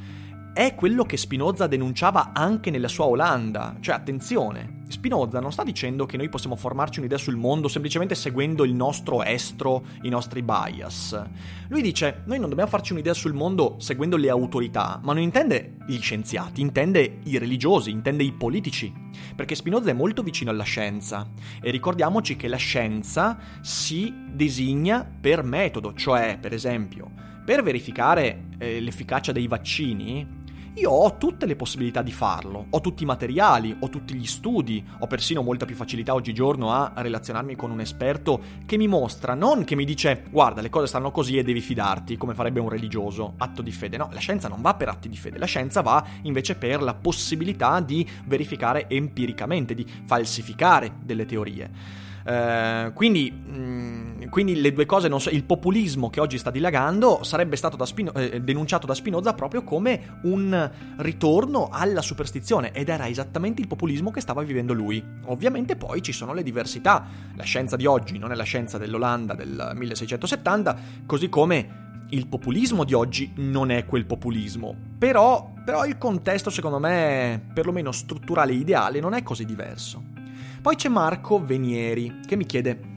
è quello che Spinoza denunciava anche nella sua Olanda. Cioè, attenzione, Spinoza non sta dicendo che noi possiamo formarci un'idea sul mondo semplicemente seguendo il nostro estro, i nostri bias. Lui dice, noi non dobbiamo farci un'idea sul mondo seguendo le autorità, ma non intende gli scienziati, intende i religiosi, intende i politici, perché Spinoza è molto vicino alla scienza e ricordiamoci che la scienza si designa per metodo, cioè, per esempio, per verificare eh, l'efficacia dei vaccini, io ho tutte le possibilità di farlo, ho tutti i materiali, ho tutti gli studi, ho persino molta più facilità oggigiorno a relazionarmi con un esperto che mi mostra, non che mi dice guarda le cose stanno così e devi fidarti, come farebbe un religioso, atto di fede. No, la scienza non va per atti di fede, la scienza va invece per la possibilità di verificare empiricamente, di falsificare delle teorie. Uh, quindi, mh, mm, quindi, le due cose, so, il populismo che oggi sta dilagando sarebbe stato da Spino- eh, denunciato da Spinoza proprio come un ritorno alla superstizione ed era esattamente il populismo che stava vivendo lui. Ovviamente poi ci sono le diversità, la scienza di oggi non è la scienza dell'Olanda del 1670, così come il populismo di oggi non è quel populismo, però, però il contesto secondo me, perlomeno strutturale e ideale, non è così diverso. Poi c'è Marco Venieri che mi chiede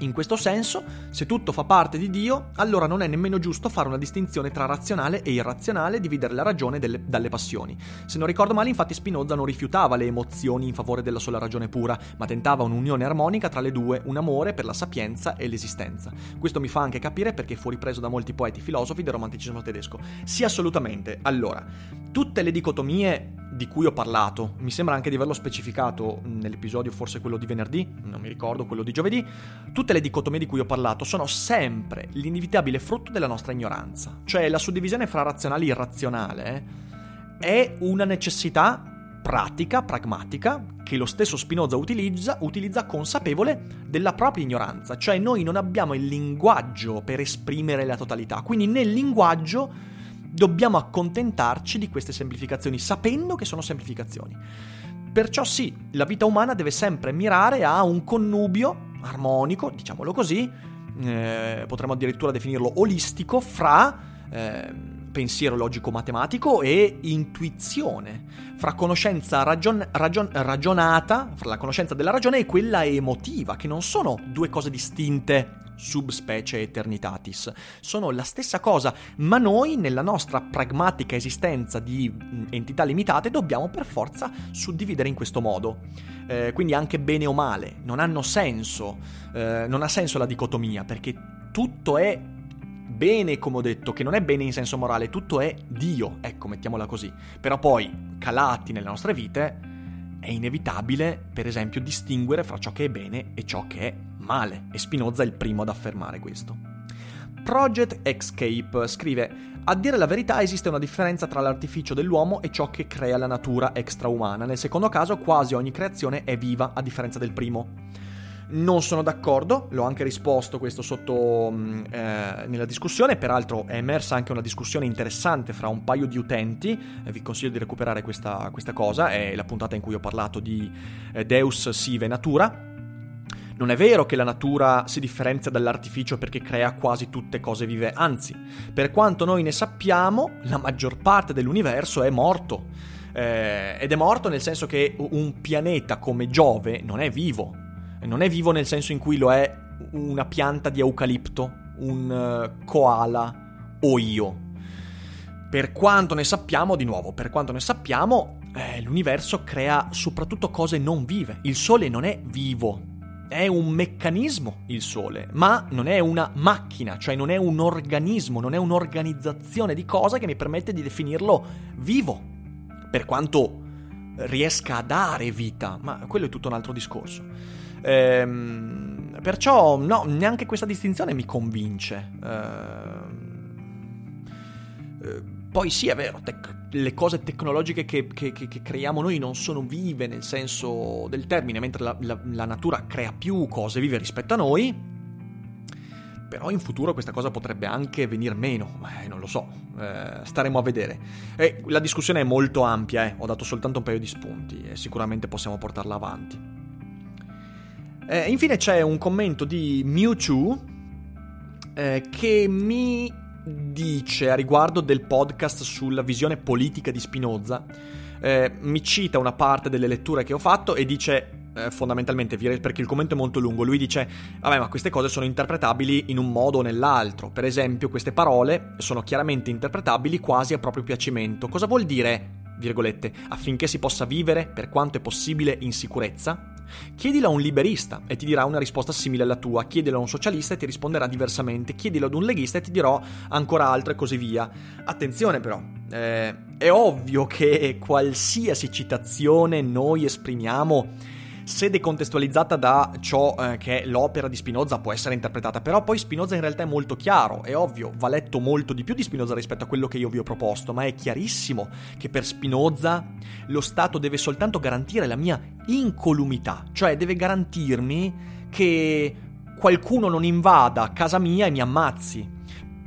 in questo senso, se tutto fa parte di Dio, allora non è nemmeno giusto fare una distinzione tra razionale e irrazionale dividere la ragione delle, dalle passioni. Se non ricordo male, infatti Spinoza non rifiutava le emozioni in favore della sola ragione pura, ma tentava un'unione armonica tra le due, un amore per la sapienza e l'esistenza. Questo mi fa anche capire perché fu ripreso da molti poeti filosofi del romanticismo tedesco. Sì, assolutamente. Allora, tutte le dicotomie di cui ho parlato, mi sembra anche di averlo specificato nell'episodio, forse quello di venerdì, non mi ricordo, quello di giovedì, tutte le dicotomie di cui ho parlato sono sempre l'inevitabile frutto della nostra ignoranza. Cioè la suddivisione fra razionale e irrazionale è una necessità pratica, pragmatica, che lo stesso Spinoza utilizza, utilizza consapevole della propria ignoranza. Cioè noi non abbiamo il linguaggio per esprimere la totalità, quindi nel linguaggio dobbiamo accontentarci di queste semplificazioni, sapendo che sono semplificazioni. Perciò sì, la vita umana deve sempre mirare a un connubio armonico, diciamolo così, eh, potremmo addirittura definirlo olistico, fra eh, pensiero logico-matematico e intuizione, fra conoscenza ragion- ragion- ragionata, fra la conoscenza della ragione e quella emotiva, che non sono due cose distinte subspecie eternitatis. Sono la stessa cosa, ma noi nella nostra pragmatica esistenza di entità limitate dobbiamo per forza suddividere in questo modo. Eh, quindi anche bene o male, non hanno senso, eh, non ha senso la dicotomia, perché tutto è bene, come ho detto, che non è bene in senso morale, tutto è Dio, ecco, mettiamola così. Però poi, calati nelle nostre vite, è inevitabile, per esempio, distinguere fra ciò che è bene e ciò che è male, e Spinoza è il primo ad affermare questo. Project Escape scrive: A dire la verità, esiste una differenza tra l'artificio dell'uomo e ciò che crea la natura extraumana. Nel secondo caso, quasi ogni creazione è viva, a differenza del primo. Non sono d'accordo, l'ho anche risposto questo sotto mm, eh, nella discussione, peraltro è emersa anche una discussione interessante fra un paio di utenti, eh, vi consiglio di recuperare questa, questa, cosa, è la puntata in cui ho parlato di eh, Deus Sive Natura. Non è vero che la natura si differenzia dall'artificio perché crea quasi tutte cose vive, anzi, per quanto noi ne sappiamo, la maggior parte dell'universo è morto. Eh, ed è morto nel senso che un pianeta come Giove non è vivo, non è vivo nel senso in cui lo è una pianta di eucalipto, un uh, koala o io. Per quanto ne sappiamo, di nuovo, per quanto ne sappiamo, eh, l'universo crea soprattutto cose non vive. Il Sole non è vivo, è un meccanismo il Sole, ma non è una macchina, cioè non è un organismo, non è un'organizzazione di cosa che mi permette di definirlo vivo. Per quanto riesca a dare vita, ma quello è tutto un altro discorso. Ehm, perciò, no, neanche questa distinzione mi convince. Ehm, eh, poi sì, è vero, tec- le cose tecnologiche che, che, che, che, creiamo noi non sono vive nel senso del termine, mentre la, la, la natura crea più cose vive rispetto a noi. Però in futuro questa cosa potrebbe anche venir meno, eh, non lo so, eh, staremo a vedere. Eh, la discussione è molto ampia, eh. ho dato soltanto un paio di spunti e sicuramente possiamo portarla avanti. Infine c'è un commento di Mewtwo eh, che mi dice a riguardo del podcast sulla visione politica di Spinoza. Eh, mi cita una parte delle letture che ho fatto e dice eh, fondamentalmente, perché il commento è molto lungo, lui dice, vabbè ma queste cose sono interpretabili in un modo o nell'altro, per esempio queste parole sono chiaramente interpretabili quasi a proprio piacimento. Cosa vuol dire, virgolette, affinché si possa vivere, per quanto è possibile, in sicurezza? Chiedilo a un liberista e ti dirà una risposta simile alla tua, chiedilo a un socialista e ti risponderà diversamente, chiedilo ad un leghista e ti dirò ancora altro e così via. Attenzione però, eh, è ovvio che qualsiasi citazione noi esprimiamo se decontestualizzata da ciò eh, che è l'opera di Spinoza può essere interpretata, però poi Spinoza in realtà è molto chiaro, è ovvio, va letto molto di più di Spinoza rispetto a quello che io vi ho proposto, ma è chiarissimo che per Spinoza lo Stato deve soltanto garantire la mia incolumità, cioè deve garantirmi che qualcuno non invada casa mia e mi ammazzi.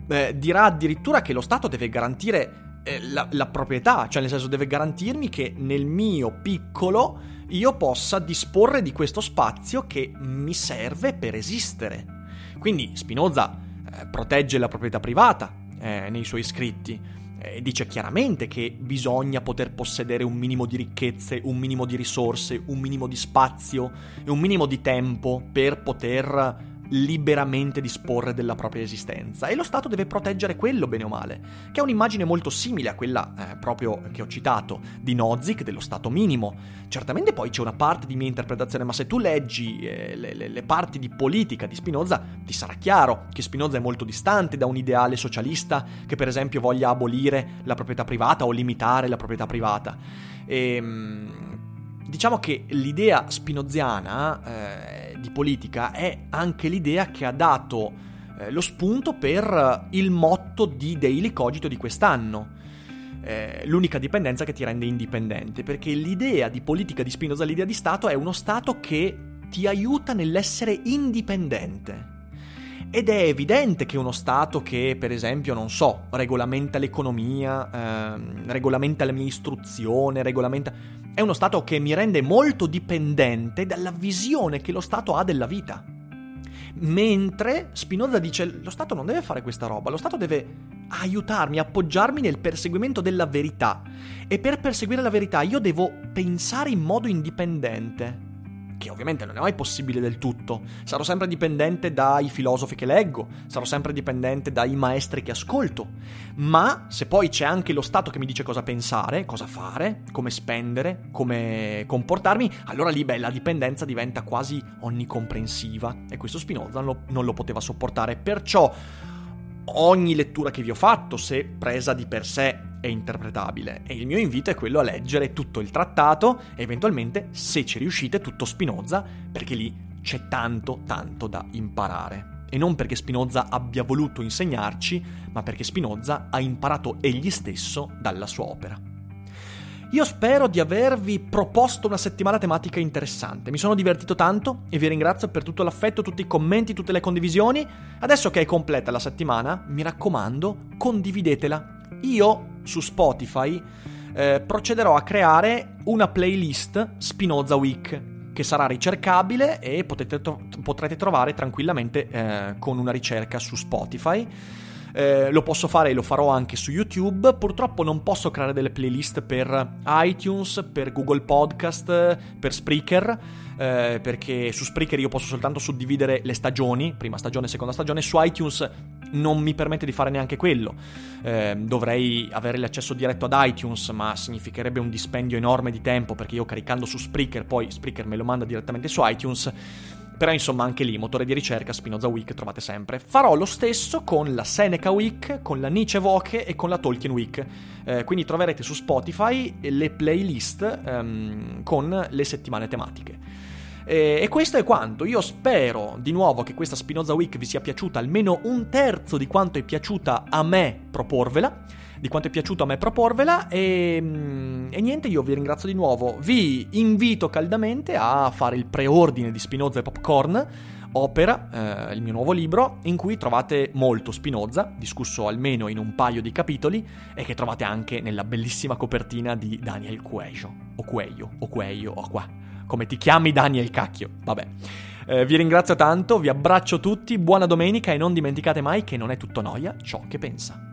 Eh, dirà addirittura che lo Stato deve garantire eh, la, la proprietà, cioè nel senso deve garantirmi che nel mio piccolo io possa disporre di questo spazio che mi serve per esistere. Quindi Spinoza eh, protegge la proprietà privata eh, nei suoi scritti e dice chiaramente che bisogna poter possedere un minimo di ricchezze, un minimo di risorse, un minimo di spazio e un minimo di tempo per poter liberamente disporre della propria esistenza e lo Stato deve proteggere quello bene o male, che è un'immagine molto simile a quella eh, proprio che ho citato di Nozick dello Stato minimo. Certamente poi c'è una parte di mia interpretazione, ma se tu leggi eh, le, le, parti di politica di Spinoza ti sarà chiaro che Spinoza è molto distante da un ideale socialista che per esempio voglia abolire la proprietà privata o limitare la proprietà privata. E, ehm, diciamo che l'idea spinoziana eh, di politica è anche l'idea che ha dato eh, lo spunto per il motto di Daily Cogito di quest'anno. Eh, l'unica dipendenza che ti rende indipendente, perché l'idea di politica di Spinoza, l'idea di Stato, è uno Stato che ti aiuta nell'essere indipendente. Ed è evidente che uno Stato che, per esempio, non so, regolamenta l'economia, ehm, regolamenta la mia istruzione, regolamenta è uno Stato che mi rende molto dipendente dalla visione che lo Stato ha della vita. Mentre Spinoza dice lo Stato non deve fare questa roba, lo Stato deve aiutarmi, appoggiarmi nel perseguimento della verità. E per perseguire la verità io devo pensare in modo indipendente che ovviamente non è mai possibile del tutto. Sarò sempre dipendente dai filosofi che leggo, sarò sempre dipendente dai maestri che ascolto. Ma se poi c'è anche lo Stato che mi dice cosa pensare, cosa fare, come spendere, come comportarmi, allora lì beh, la dipendenza diventa quasi onnicomprensiva. E questo Spinoza non lo, non lo poteva sopportare. Perciò ogni lettura che vi ho fatto, se presa di per sé è interpretabile e il mio invito è quello a leggere tutto il trattato e eventualmente, se ci riuscite, tutto Spinoza, perché lì c'è tanto, tanto da imparare. E non perché Spinoza abbia voluto insegnarci, ma perché Spinoza ha imparato egli stesso dalla sua opera. Io spero di avervi proposto una settimana tematica interessante. Mi sono divertito tanto e vi ringrazio per tutto l'affetto, tutti i commenti, tutte le condivisioni. Adesso che è completa la settimana, mi raccomando, condividetela. Io su Spotify eh, procederò a creare una playlist Spinoza Week che sarà ricercabile e potete potrete trovare tranquillamente eh, con una ricerca su Spotify. Eh, lo posso fare e lo farò anche su YouTube. Purtroppo non posso creare delle playlist per iTunes, per Google Podcast, per Spreaker. Eh, perché su Spreaker io posso soltanto suddividere le stagioni, prima stagione, seconda stagione. Su iTunes non mi permette di fare neanche quello. Eh, dovrei avere l'accesso diretto ad iTunes, ma significherebbe un dispendio enorme di tempo perché io caricando su Spreaker, poi Spreaker me lo manda direttamente su iTunes però insomma anche lì, motore di ricerca, Spinoza Week trovate sempre. Farò lo stesso con la Seneca Week, con la Nietzsche Voche e con la Tolkien Week. Eh, quindi troverete su Spotify le playlist ehm, con le settimane tematiche. E, e, questo è quanto. Io spero di nuovo che questa Spinoza Week vi sia piaciuta almeno un terzo di quanto è piaciuta a me proporvela di quanto è piaciuto a me proporvela e, mm, e, niente, io vi ringrazio di nuovo. Vi invito caldamente a fare il preordine di Spinoza e Popcorn, opera, eh, il mio nuovo libro, in cui trovate molto Spinoza, discusso almeno in un paio di capitoli, e che trovate anche nella bellissima copertina di Daniel Cuejo, o Cueio, o Cueio, o qua, come ti chiami Daniel Cacchio, vabbè. Eh, vi ringrazio tanto, vi abbraccio tutti, buona domenica e non dimenticate mai che non è tutto noia ciò che pensa.